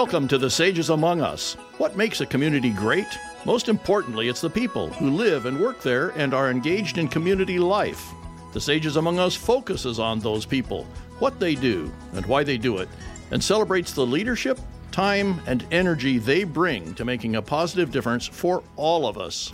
Welcome to the Sages Among Us. What makes a community great? Most importantly, it's the people who live and work there and are engaged in community life. The Sages Among Us focuses on those people, what they do, and why they do it, and celebrates the leadership, time, and energy they bring to making a positive difference for all of us.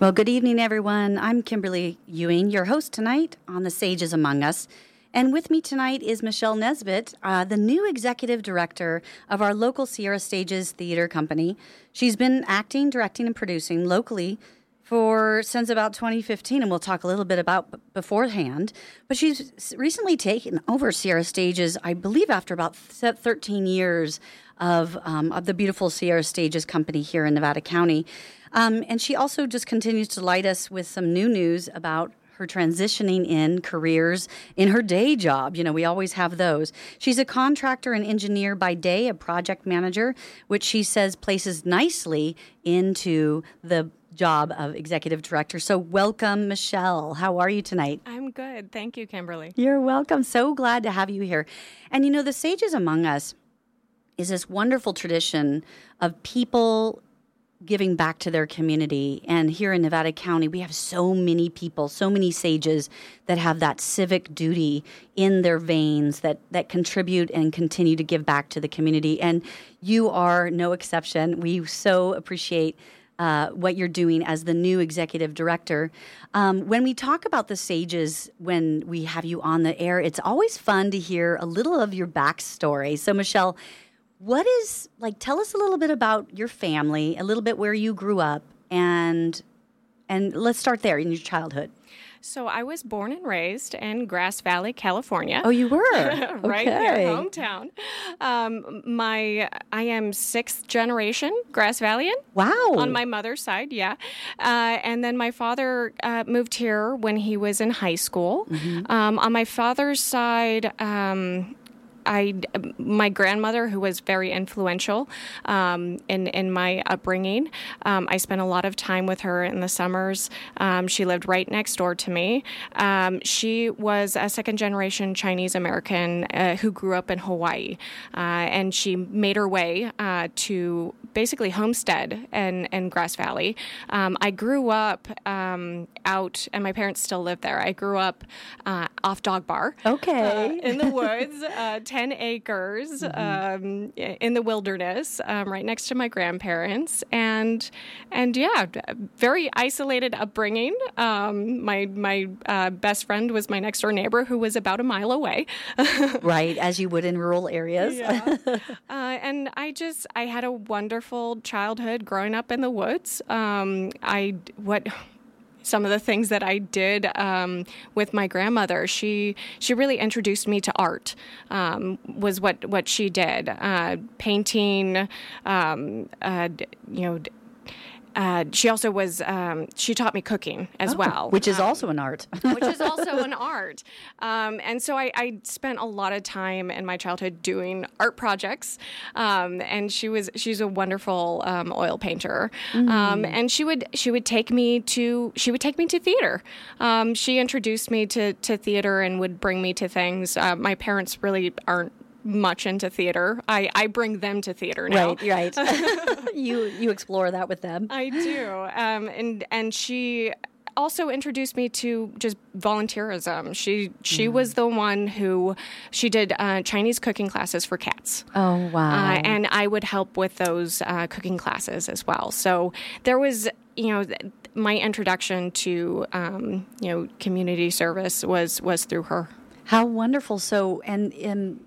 Well, good evening, everyone. I'm Kimberly Ewing, your host tonight on The Sages Among Us. And with me tonight is Michele Nesbit, uh, the new executive director of our local Sierra Stages Theater Company. She's been acting, directing, and producing locally for since about 2015, and we'll talk a little bit about beforehand. But she's recently taken over Sierra Stages, I believe, after about th- 13 years of um, of the beautiful Sierra Stages Company here in Nevada County. Um, and she also just continues to light us with some new news about her transitioning in careers in her day job. You know, we always have those. She's a contractor and engineer by day, a project manager, which she says places nicely into the job of executive director. So, welcome, Michele. How are you tonight? I'm good. Thank you, Kimberly. You're welcome. So glad to have you here. And you know, the Sages Among Us is this wonderful tradition of people giving back to their community. And here in Nevada County, we have so many people, so many sages that have that civic duty in their veins that that contribute and continue to give back to the community. And you are no exception. We so appreciate. Uh, what you're doing as the new executive director. Um, when we talk about the sages, when we have you on the air, it's always fun to hear a little of your backstory. So, Michele, what is like? Tell us a little bit about your family, a little bit where you grew up, and and let's start there in your childhood. So I was born and raised in Grass Valley, California. Oh, you were right okay. here, hometown. Um, my I am sixth generation Grass Valleyan. Wow. On my mother's side, yeah. Uh, and then my father uh, moved here when he was in high school. Mm-hmm. Um, on my father's side. Um, I, my grandmother, who was very influential um, in in my upbringing, um, I spent a lot of time with her in the summers. Um, she lived right next door to me. Um, she was a second generation Chinese American uh, who grew up in Hawaii, uh, and she made her way uh, to basically homestead and and Grass Valley. Um, I grew up um, out, and my parents still live there. I grew up uh, off Dog Bar, Okay. uh, in the woods. Uh, 10 acres um, in the wilderness um, right next to my grandparents and and yeah very isolated upbringing um, my my uh, best friend was my next door neighbor who was about a mile away right, as you would in rural areas. yeah. uh, and I just I had a wonderful childhood growing up in the woods. Um, I what some of the things that I did um, with my grandmother. She she really introduced me to art. Um, was what what she did. Uh, painting. Um, uh, you know. Uh, she also was. Um, she taught me cooking as well, Oh, Which is also an art. which is also an art. Um, and so I, I spent a lot of time in my childhood doing art projects. Um, and she was she's a wonderful um, oil painter. Um, and she would she would take me to she would take me to theater. Um, she introduced me to to theater and would bring me to things. Uh, my parents really aren't much into theater. I, I bring them to theater now. right, right. you you explore that with them. I do. Um, and and she also introduced me to just volunteerism. She she Mm. was the one who she did uh, Chinese cooking classes for cats. Oh wow. Uh, and I would help with those uh, cooking classes as well. So there was, you know, th- my introduction to, um, you know, community service was was through her. How wonderful. So, and in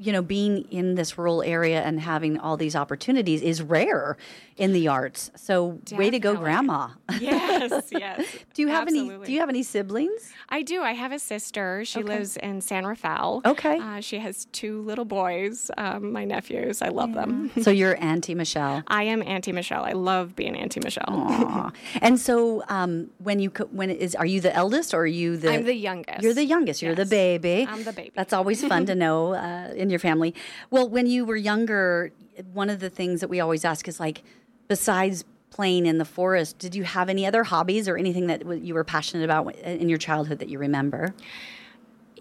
you know, being in this rural area and having all these opportunities is rare in the arts. So, way to go, Grandma. Yes, yes. do you have any? Do you have any siblings? I do. I have a sister. She lives in San Rafael. Okay. Uh, she has two little boys, um, my nephews. I love them. so you're Auntie Michele. I am Auntie Michele. I love being Auntie Michele. And so, um, when you when is, are you the eldest or are you the? I'm the youngest. You're the youngest. You're the baby. I'm the baby. That's always fun to know uh, in your family. Well, when you were younger, one of the things that we always ask is like, besides playing in the forest, did you have any other hobbies or anything that you were passionate about in your childhood that you remember?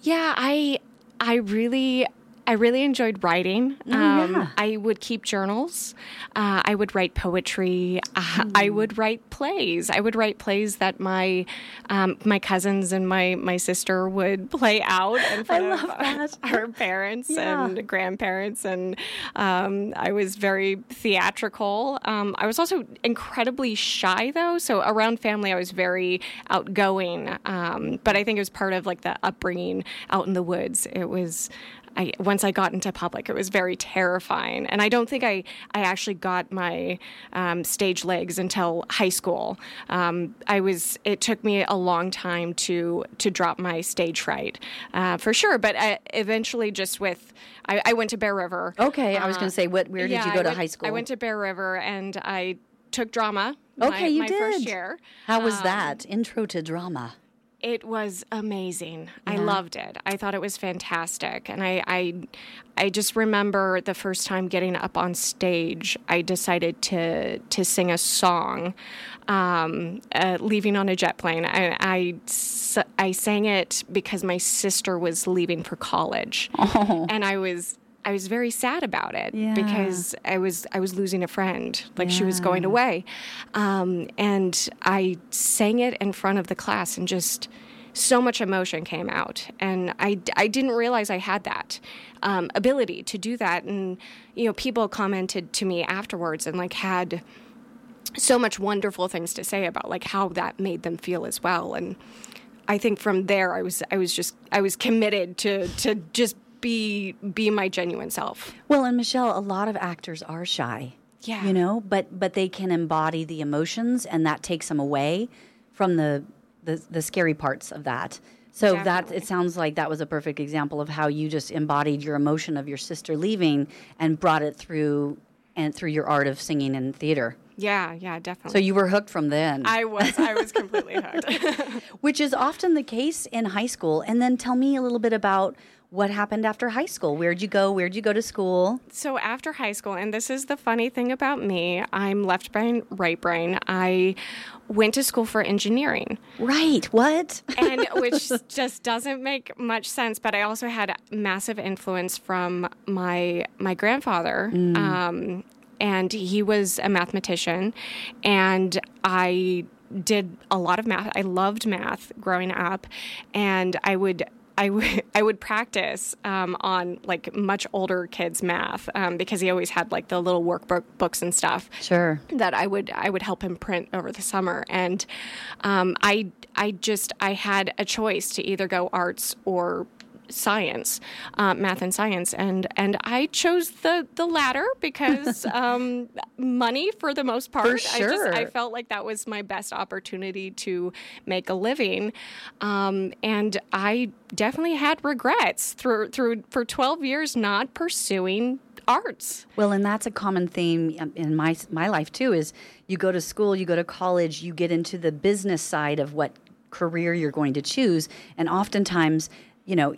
Yeah, I I really I really enjoyed writing. Oh, um, yeah. I would keep journals. Uh, I would write poetry. Uh, Hmm. I would write plays. I would write plays that my um, my cousins and my my sister would play out in front love of that. our parents Yeah. and grandparents. And um, I was very theatrical. Um, I was also incredibly shy, though. So around family, I was very outgoing. Um, but I think it was part of like the upbringing out in the woods. It was. I, once I got into public, it was very terrifying, and I don't think I, I actually got my um, stage legs until high school. Um, I was it took me a long time to to drop my stage fright, uh, for sure. But I, eventually, just with I, I went to Bear River. Okay, I was going to say, what? Where did Yeah, you go I to went- high school? I went to Bear River, and I took drama. Okay, my, you my first did. year. How was Um, that? Intro to drama. It was amazing. I loved it. I thought it was fantastic, and I, I, I just remember the first time getting up on stage. I decided to to sing a song, um, uh, leaving on a jet plane. I, I, I sang it because my sister was leaving for college, and I was. I was very sad about it Yeah. because I was I was losing a friend, like she was going away, um, and I sang it in front of the class, and just so much emotion came out, and I, I didn't realize I had that um, ability to do that, and you know people commented to me afterwards and like had so much wonderful things to say about like how that made them feel as well, and I think from there I was I was just I was committed to to just be be my genuine self. Well, and Michele, a lot of actors are shy. Yeah. You know, but but they can embody the emotions, and that takes them away from the the, the scary parts of that. So that it sounds like that was a perfect example of how you just embodied your emotion of your sister leaving and brought it through and through your art of singing and theater. Yeah, yeah, definitely. So you were hooked from then. I was I was completely hooked. which is often the case in high school. And then tell me a little bit about what happened after high school. Where'd you go? Where'd you go to school? So after high school, and this is the funny thing about me, I'm left brain, right brain. I went to school for engineering, Right. What? and which just doesn't make much sense. But I also had massive influence from my my grandfather. Um, and he was a mathematician, and I did a lot of math. I loved math growing up, and I would I would I would practice um, on like much older kids' math um, because he always had like the little workbook books and stuff Sure. that I would I would help him print over the summer, and um, I I just I had a choice to either go arts or science, uh, math and science, and and I chose the the latter because um, money for the most part. I just sure. I felt like that was my best opportunity to make a living, um, and I definitely had regrets through through for twelve years not pursuing arts. Well, and that's a common theme in my my life too. Is you go to school, you go to college, you get into the business side of what career you're going to choose, and oftentimes, you know,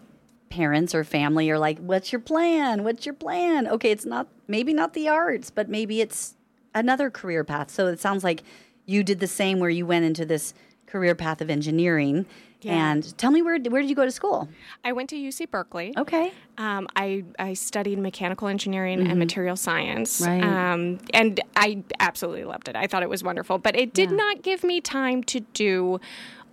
parents or family are like, "What's your plan? What's your plan?" Okay, it's not maybe not the arts, but maybe it's another career path. So it sounds like you did the same, where you went into this career path of engineering. Yeah. And tell me where where did you go to school? I went to UC Berkeley. Okay. Um, I, I studied mechanical engineering and material science. Right. Um, and I absolutely loved it. I thought it was wonderful. But it did not give me time to do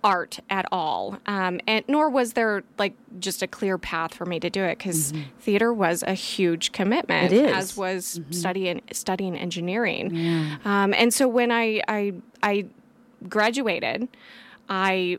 art at all. Um, and nor was there like just a clear path for me to do it because theater was a huge commitment, It is. as was studying studying engineering. Um, and so when I, I I graduated, I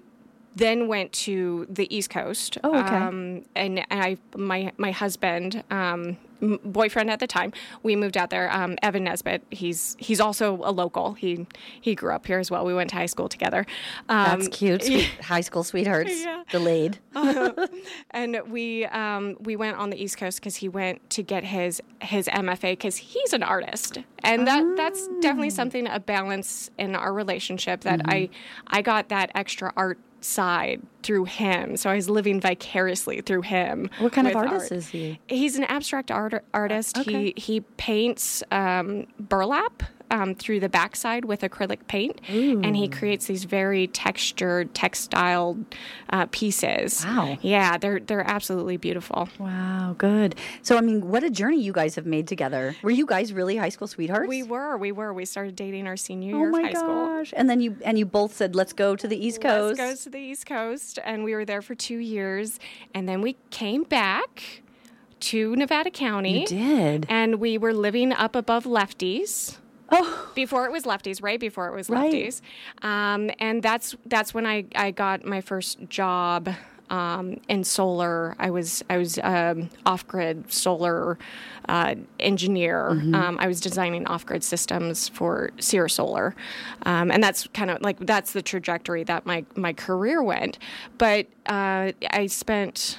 then went to the East Coast. Oh, okay. Um, and I, my my husband, um, boyfriend at the time, we moved out there. Um, Evan Nesbit. He's he's also a local. He he grew up here as well. We went to high school together. Um, That's cute. Sweet, high school sweethearts. Yeah. Delayed. and we um, we went on the East Coast because he went to get his his MFA because he's an artist, and that that's definitely something a balance in our relationship that I I got that extra art side through him, so I was living vicariously through him. What kind of artist art. is he? He's an abstract art artist. Okay. He he paints um, burlap. Um, through the backside with acrylic paint, Ooh. and he creates these very textured, textile uh, pieces. Wow! Yeah, they're they're absolutely beautiful. Wow, good. So, I mean, what a journey you guys have made together. Were you guys really high school sweethearts? We were. We were. We started dating our senior year oh of high gosh. school. And then you and you both said, "Let's go to the East Coast." Let's go to the East Coast, and we were there for two years, and then we came back to Nevada County. You did. And we were living up above Lefties. Oh. Before it was lefties, right before it was lefties, right. um, and that's that's when I, I got my first job um, in solar. I was I was um, off grid solar uh, engineer. Mm-hmm. Um, I was designing off grid systems for Sierra Solar, um, and that's kind of like that's the trajectory that my my career went. But uh, I spent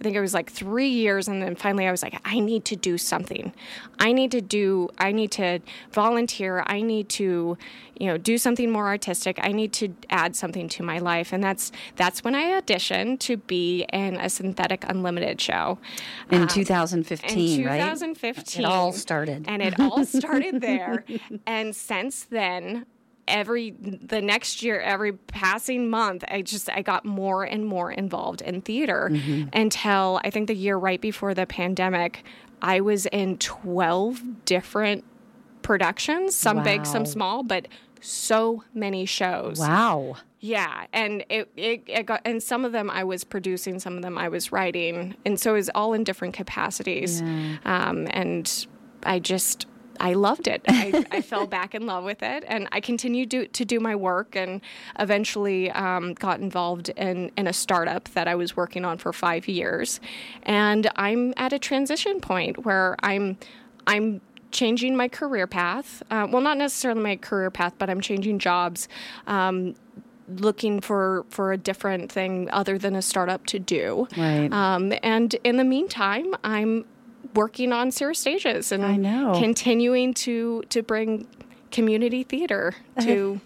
I think it was like three years. And then finally I was like, I need to do something. I need to do, I need to volunteer. I need to, you know, do something more artistic. I need to add something to my life. And that's, that's when I auditioned to be in a Synthetic Unlimited show. In um, 2015, in 2015. Right? It all started. And it all started there. and since then, every the next year every passing month i just i got more and more involved in theater mm-hmm. until i think the year right before the pandemic i was in 12 different productions some wow. big some small but so many shows wow yeah and it, it, it, got and some of them i was producing some of them i was writing and so it was all in different capacities yeah. um, and i just I loved it. I, I, fell back in love with it, and I continued to, to do my work, and eventually um, got involved in, in a startup that I was working on for five years. And I'm at a transition point where I'm I'm changing my career path. Uh, well, not necessarily my career path, but I'm changing jobs. Um, looking for for a different thing other than a startup to do. Right. Um, and in the meantime, I'm working on Sierra Stages and I know. continuing to to bring community theater to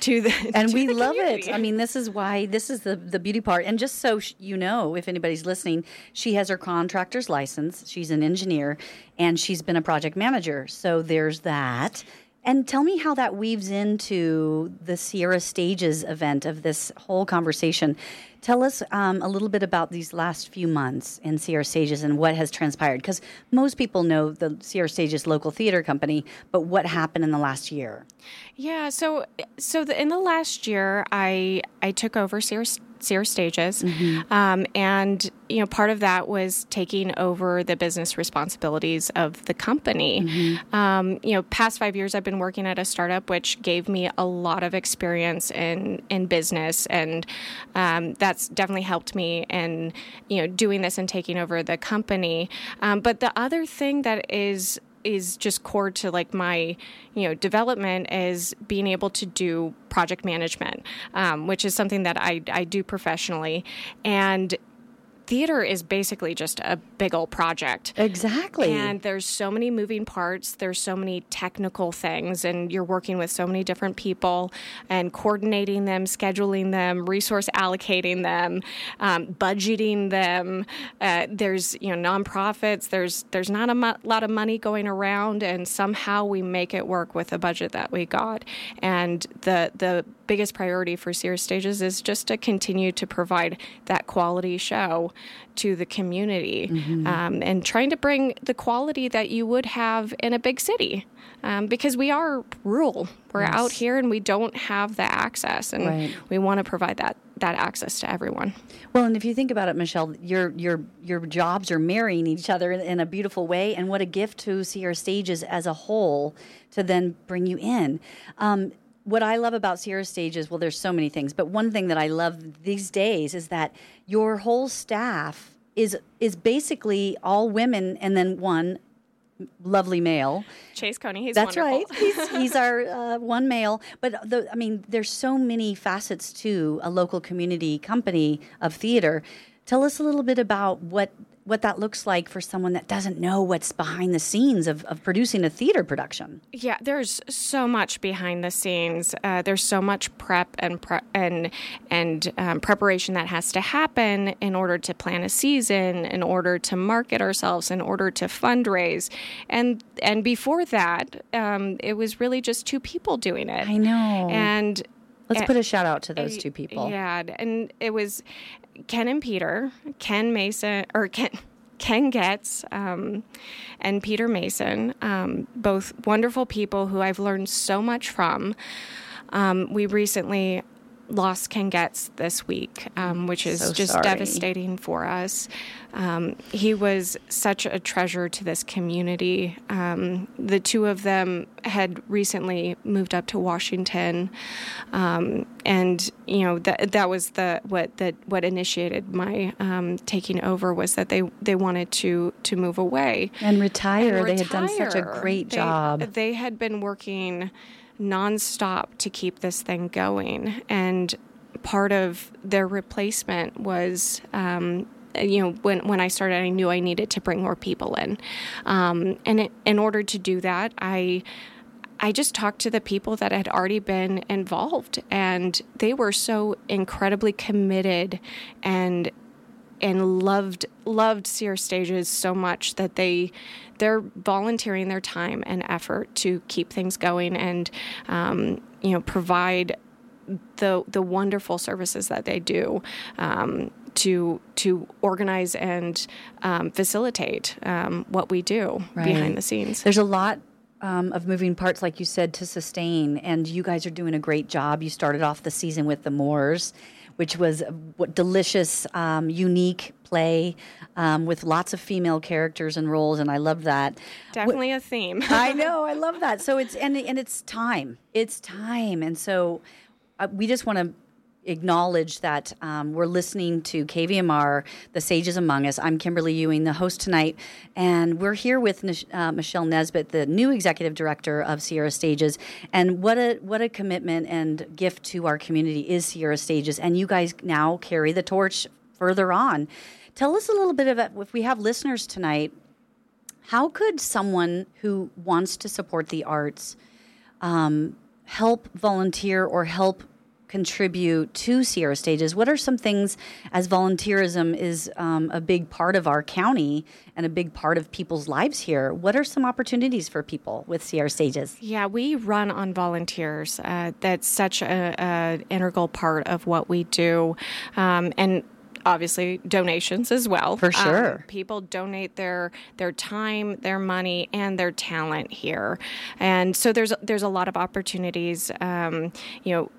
to the and to we the love community. it. I mean, this is why this is the the beauty part. And just so sh- you know, if anybody's listening, she has her contractor's license. She's an engineer, and she's been a project manager. So there's that. And tell me how that weaves into the Sierra Stages event of this whole conversation. Tell us um, a little bit about these last few months in Sierra Stages and what has transpired. Because most people know the Sierra Stages local theater company, but what happened in the last year? Yeah, so so the, in the last year, I I took over Sierra Sierra Stages, mm-hmm. um, and you know part of that was taking over the business responsibilities of the company. Mm-hmm. Um, you know, past five years I've been working at a startup, which gave me a lot of experience in in business, and um, that's definitely helped me in you know doing this and taking over the company. Um, but the other thing that is is just core to like my you know development is being able to do project management um, which is something that I, I do professionally and theater is basically just a big old project. Exactly. And there's so many moving parts, there's so many technical things, and you're working with so many different people and coordinating them, scheduling them, resource allocating them, um, budgeting them. Uh, there's you know nonprofits. There's there's not a mo- lot of money going around, and somehow we make it work with the budget that we got. And the the biggest priority for Sierra Stages is just to continue to provide that quality show to the community mm-hmm. um, and trying to bring the quality that you would have in a big city um, because we are rural. We're yes. out here and we don't have the access, and right. we want to provide that that access to everyone. Well, and if you think about it, Michele, your your your jobs are marrying each other in, in a beautiful way, and what a gift to Sierra Stages as a whole to then bring you in. Um, what I love about Sierra Stage is well, there's so many things, but one thing that I love these days is that your whole staff is is basically all women and then one lovely male. Chase Coney, he's That's wonderful. right. He's, he's our uh, one male. But the, I mean, there's so many facets to a local community company of theater Tell us a little bit about what what that looks like for someone that doesn't know what's behind the scenes of, of producing a theater production. Yeah, there's so much behind the scenes. Uh, there's so much prep and pre- and and um, preparation that has to happen in order to plan a season, in order to market ourselves, in order to fundraise, and and before that, um, it was really just two people doing it. I know, and Let's put a shout out to those two people. Yeah, and it was Ken and Peter, Ken Mason, or Ken. Ken Getz um, and Peter Mason, um, both wonderful people who I've learned so much from. Um, we recently lost Ken Getz this week, um, which is so just sorry. devastating for us. Um, he was such a treasure to this community. Um, the two of them had recently moved up to Washington, um, and you know that that was the what that what initiated my um, taking over was that they they wanted to to move away and retire. and They had done such a great They- job. They had been working nonstop to keep this thing going, and part of their replacement was. Um, you know, when, when I started, I knew I needed to bring more people in, um, and it, in order to do that, I I just talked to the people that had already been involved, and they were so incredibly committed and and loved loved Sierra Stages so much that they they're volunteering their time and effort to keep things going and um, you know provide the the wonderful services that they do um, to to organize and um, facilitate um, what we do Right. behind the scenes. There's a lot um, of moving parts, like you said, to sustain, and you guys are doing a great job. You started off the season with the Moors, which was a what, delicious, um, unique play um, with lots of female characters and roles, and I love that. Definitely a theme. I know, I love that. So it's and and it's time. It's time, and so uh, we just want to acknowledge that um, we're listening to KVMR, The Sages Among Us. I'm Kimberly Ewing, the host tonight, and we're here with uh, Michele Nesbit, the new executive director of Sierra Stages. And what a what a commitment and gift to our community is Sierra Stages. And you guys now carry the torch further on. Tell us a little bit about if we have listeners tonight. How could someone who wants to support the arts um, help volunteer or help contribute to Sierra Stages? What are some things, as volunteerism is um, a big part of our county and a big part of people's lives here, what are some opportunities for people with Sierra Stages? Yeah, we run on volunteers. Uh, that's such a, a integral part of what we do, um, and obviously donations as well. For Um, sure. people donate their their time, their money, and their talent here, and so there's there's a lot of opportunities. Um, you know,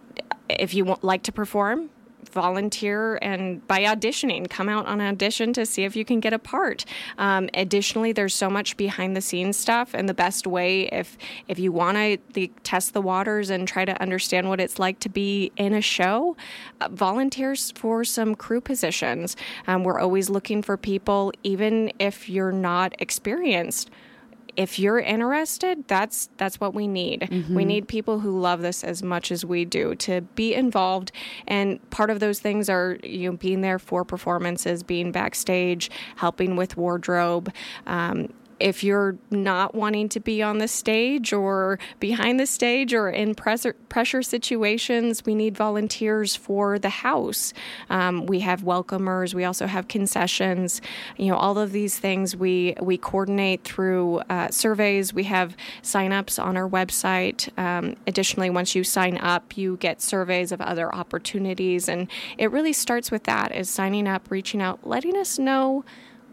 if you want, like to perform. Volunteer and by auditioning, come out on audition to see if you can get a part. Um, additionally, there's so much behind the scenes stuff, and the best way if if you want to test the waters and try to understand what it's like to be in a show, uh, volunteers for some crew positions. Um, we're always looking for people, even if you're not experienced if you're interested, that's that's what we need. We need people who love this as much as we do to be involved. And part of those things are you know being there for performances, being backstage, helping with wardrobe. Um, if you're not wanting to be on the stage or behind the stage or in pressure, pressure situations, we need volunteers for the house. Um, we have welcomers. We also have concessions. You know, all of these things we we coordinate through uh, surveys. We have signups on our website. Um, additionally, once you sign up, you get surveys of other opportunities, and it really starts with that: is signing up, reaching out, letting us know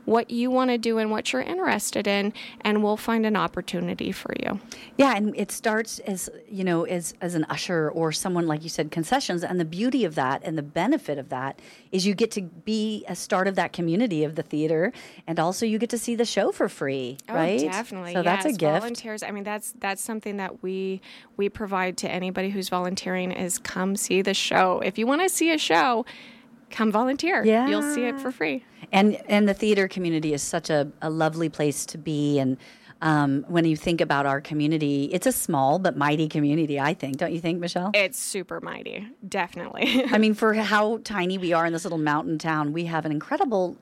what you want to do and what you're interested in, and we'll find an opportunity for you. Yeah, and it starts as you know, as as an usher or someone like you said, concessions. And the beauty of that and the benefit of that is you get to be a start of that community of the theater, and also you get to see the show for free, oh, right? Oh, definitely. So that's a gift. Volunteers. I mean, that's that's something that we we provide to anybody who's volunteering. Is come see the show. If you want to see a show, come volunteer. Yeah. you'll see it for free. and and the theater community is such a, a lovely place to be and Um, when you think about our community, it's a small but mighty community, I think. Don't you think, Michele? It's super mighty, definitely. I mean, for how tiny we are in this little mountain town, we have an incredible,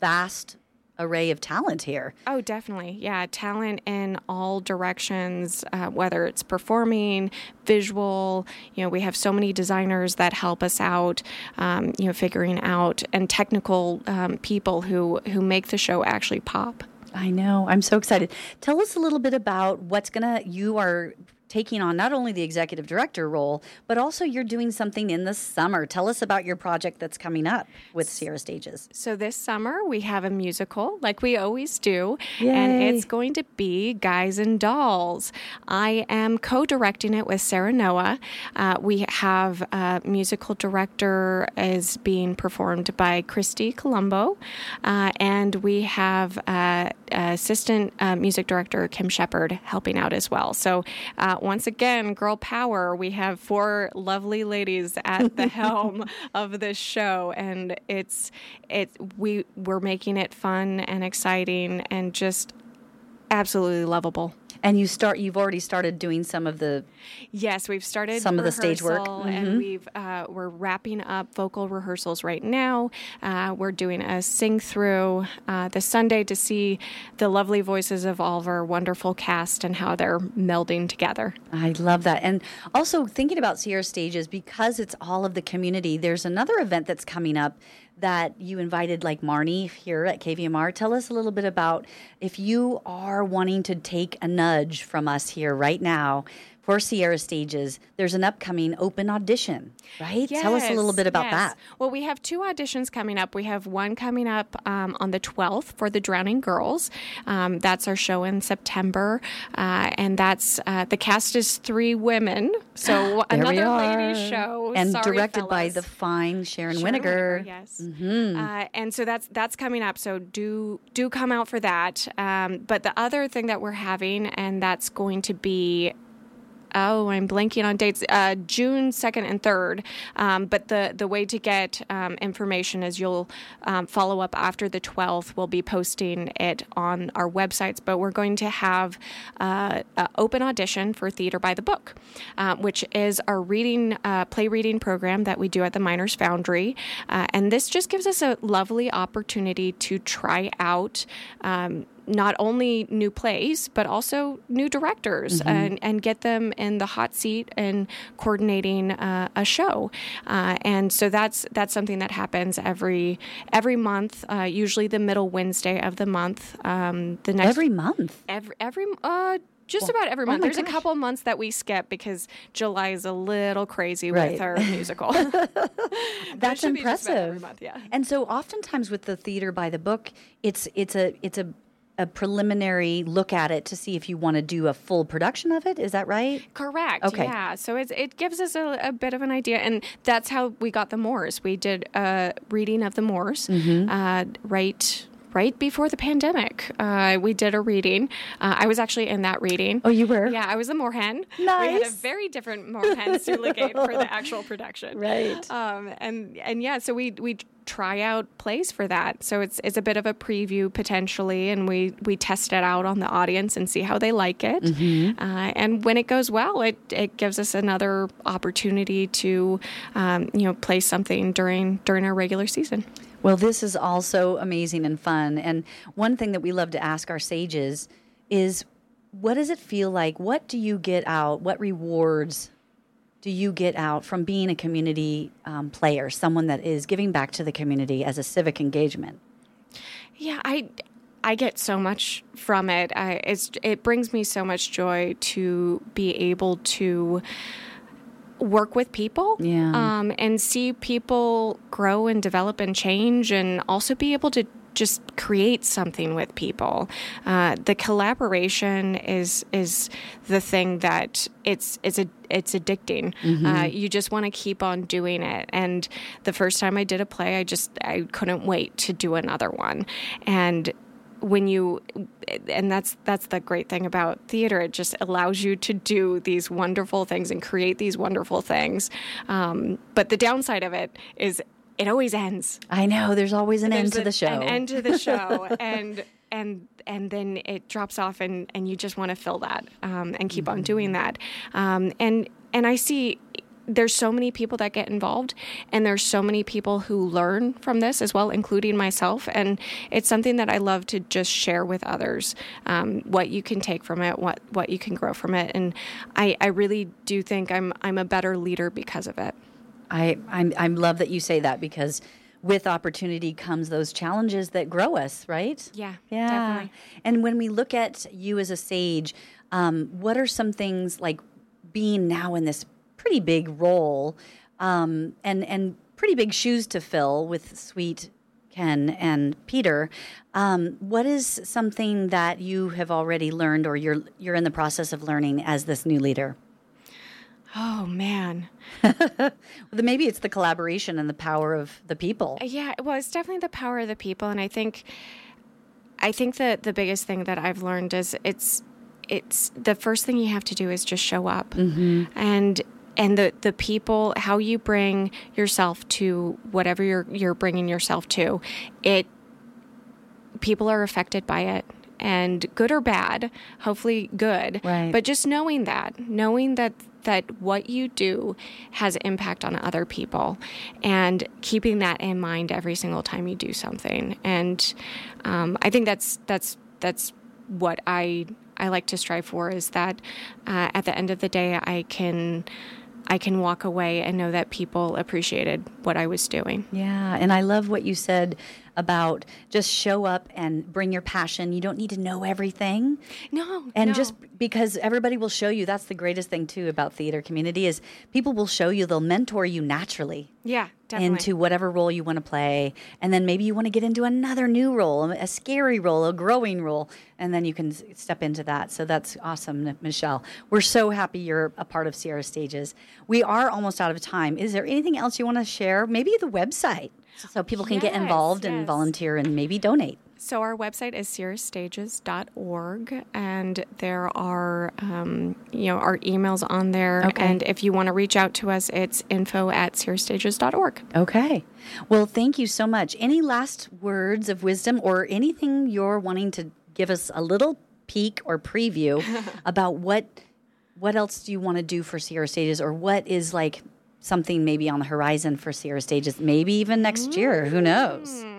vast array of talent here. Oh, definitely. Yeah, talent in all directions, uh, whether it's performing, visual. You know, we have so many designers that help us out, um, you know, figuring out, and technical um, people who, who make the show actually pop. I know. I'm so excited. Tell us a little bit about what's going to, you are taking on not only the executive director role, but also you're doing something in the summer. Tell us about your project that's coming up with Sierra Stages. So this summer we have a musical, like we always do, Yay. and it's going to be Guys and Dolls. I am co-directing it with Sarah Noah. Uh, we have a musical director is being performed by Christy Colombo, uh, and we have uh, assistant uh, music director Kim Shepard helping out as well. So uh, once again, girl power. We have four lovely ladies at the helm of this show, and it's it we we're making it fun and exciting and just absolutely lovable. And you start. You've already started doing some of the. Yes, we've started some of the stage work, mm-hmm. and we've uh, we're wrapping up vocal rehearsals right now. Uh, we're doing a sing through uh, this Sunday to see the lovely voices of all of our wonderful cast and how they're melding together. I love that, and also thinking about Sierra Stages because it's all of the community. There's another event that's coming up that you invited like Marnie here at KVMR. Tell us a little bit about if you are wanting to take a nudge from us here right now for Sierra Stages, there's an upcoming open audition, right? Yes, Tell us a little bit about yes. that. Well, we have two auditions coming up. We have one coming up um, on the 12th for The Drowning Girls. Um, that's our show in September. Uh, and that's uh, the cast is three women. So another ladies show. And Sorry, directed fellas. by the fine Sharon, Sharon Winiger. Yes. Mm-hmm. Uh, and so that's that's coming up. So do do come out for that. Um, but the other thing that we're having, and that's going to be oh, I'm blanking on dates, uh, June 2nd and 3rd. Um, but the, the way to get um, information is you'll um, follow up after the 12th. We'll be posting it on our websites, but we're going to have uh, an open audition for Theater by the Book, uh, which is our reading, uh, play reading program that we do at the Miners Foundry. Uh, and this just gives us a lovely opportunity to try out um, not only new plays but also new directors mm-hmm. and, and get them in the hot seat and coordinating uh, a show uh, and so that's that's something that happens every every month uh, usually the middle Wednesday of the month um, the next every month every every uh, just about every month. Oh There's gosh. a couple months that we skip because July is a little crazy right. with our musical. That's impressive. Month, yeah. And so oftentimes with the theater by the book, it's it's a it's a a preliminary look at it to see if you want to do a full production of it. Is that right? Correct. Okay. Yeah. So it, it gives us a, a, bit of an idea. And that's how we got the Moors. We did a reading of the Moors mm-hmm. uh, right right before the pandemic. Uh, we did a reading. Uh, I was actually in that reading. Oh, you were? Yeah, I was a moorhen. Nice. We had a very different moorhen Suligate for the actual production. Right. Um, and and yeah, so we we try out plays for that. So it's it's a bit of a preview potentially, and we we test it out on the audience and see how they like it. Mm-hmm. Uh, and when it goes well, it it gives us another opportunity to um, you know play something during during our regular season. Well, this is also amazing and fun. And one thing that we love to ask our sages is what does it feel like? What do you get out? What rewards do you get out from being a community um, player, someone that is giving back to the community as a civic engagement? Yeah, I I get so much from it. I, it brings me so much joy to be able to work with people yeah. um, and see people grow and develop and change and also be able to just create something with people. Uh, the collaboration is is the thing that it's it's a it's addicting. Mm-hmm. Uh, you just want to keep on doing it. And the first time I did a play, I just I couldn't wait to do another one. And when you and that's that's the great thing about theater. It just allows you to do these wonderful things and create these wonderful things. Um, but the downside of it is it always ends. I know there's always an There's end to the show. an end to the show. And and and then it drops off and and you just want to fill that um, and keep mm-hmm. on doing that. Um, and and I see there's so many people that get involved and there's so many people who learn from this as well including myself and it's something that i love to just share with others um, what you can take from it what what you can grow from it and i i really do think i'm i'm a better leader because of it i i'm, i love that you say that because with opportunity comes those challenges that grow us, right? Yeah, yeah. Definitely. And when we look at you as a sage, um, what are some things like being now in this pretty big role um, and and pretty big shoes to fill with Sweet Ken and Peter. Um, what is something that you have already learned, or you're you're in the process of learning as this new leader? Oh man. well, maybe it's the collaboration and the power of the people. Yeah, well, it's definitely the power of the people, and I think, I think that the biggest thing that I've learned is it's it's the first thing you have to do is just show up mm-hmm. and and the the people how you bring yourself to whatever you're you're bringing yourself to it people are affected by it and good or bad hopefully good right. but just knowing that knowing that that what you do has impact on other people and keeping that in mind every single time you do something and um, i think that's that's that's what i i like to strive for is that uh, at the end of the day i can I can walk away and know that people appreciated what I was doing. Yeah, and I love what you said about just show up and bring your passion. You don't need to know everything. No. And no. just because everybody will show you, that's the greatest thing too about theater community is people will show you, they'll mentor you naturally. Yeah, definitely. Into whatever role you want to play. And then maybe you want to get into another new role, a scary role, a growing role, and then you can step into that. So that's awesome, Michele. We're so happy you're a part of Sierra Stages. We are almost out of time. Is there anything else you want to share? Maybe the website so people can yes, get involved yes. and volunteer and maybe donate. So our website is sierrastages.org, and there are um, you know our emails on there. Okay. And if you want to reach out to us, it's info at sierrastages.org. Okay. Well, thank you so much. Any last words of wisdom or anything you're wanting to give us a little peek or preview about what what else do you want to do for Sierra Stages or what is like something maybe on the horizon for Sierra Stages, maybe even next year. Who knows? Hmm.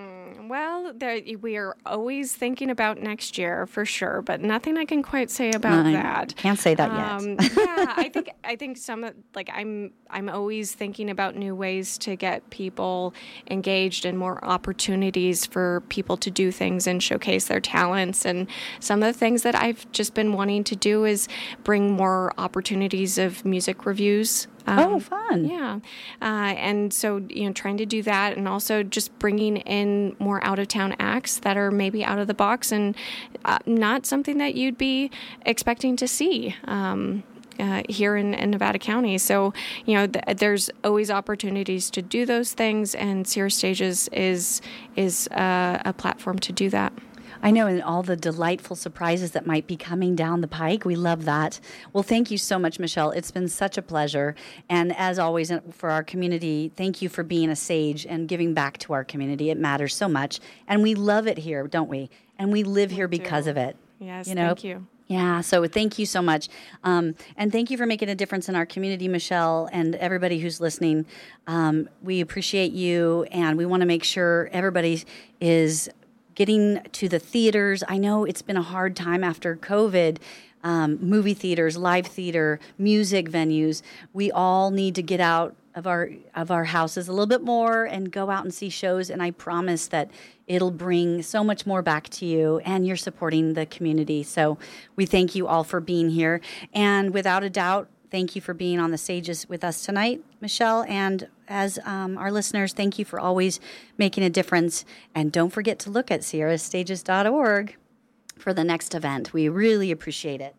Well, there, we are always thinking about next year for sure, but nothing I can quite say about I that. Can't say that um, yet. yeah, I think I think some like I'm I'm always thinking about new ways to get people engaged and more opportunities for people to do things and showcase their talents. And some of the things that I've just been wanting to do is bring more opportunities of music revues um, oh, fun! Yeah, uh, and so you know, trying to do that, and also just bringing in more out of town acts that are maybe out of the box and uh, not something that you'd be expecting to see. Um, uh, here in, in, Nevada County. So, you know, th- there's always opportunities to do those things, and Sierra Stages is is uh, a platform to do that. I know, and all the delightful surprises that might be coming down the pike. We love that. Well, thank you so much, Michele. It's been such a pleasure. And as always, uh, for our community, thank you for being a sage and giving back to our community. It matters so much. And we love it here, don't we? And we live here we because of it. Yes, you know? thank you. Yeah, so thank you so much. Um, and thank you for making a difference in our community, Michele, and everybody who's listening. Um, we appreciate you, and we want to make sure everybody is getting to the theaters. I know it's been a hard time after COVID. Um, movie theaters, live theater, music venues. We all need to get out of our of our houses a little bit more and go out and see shows. And I promise that it'll bring so much more back to you. And you're supporting the community. So we thank you all for being here. And without a doubt, thank you for being on the stages with us tonight, Michele. And as um, our listeners, thank you for always making a difference. And don't forget to look at sierrastages.org for the next event. We really appreciate it.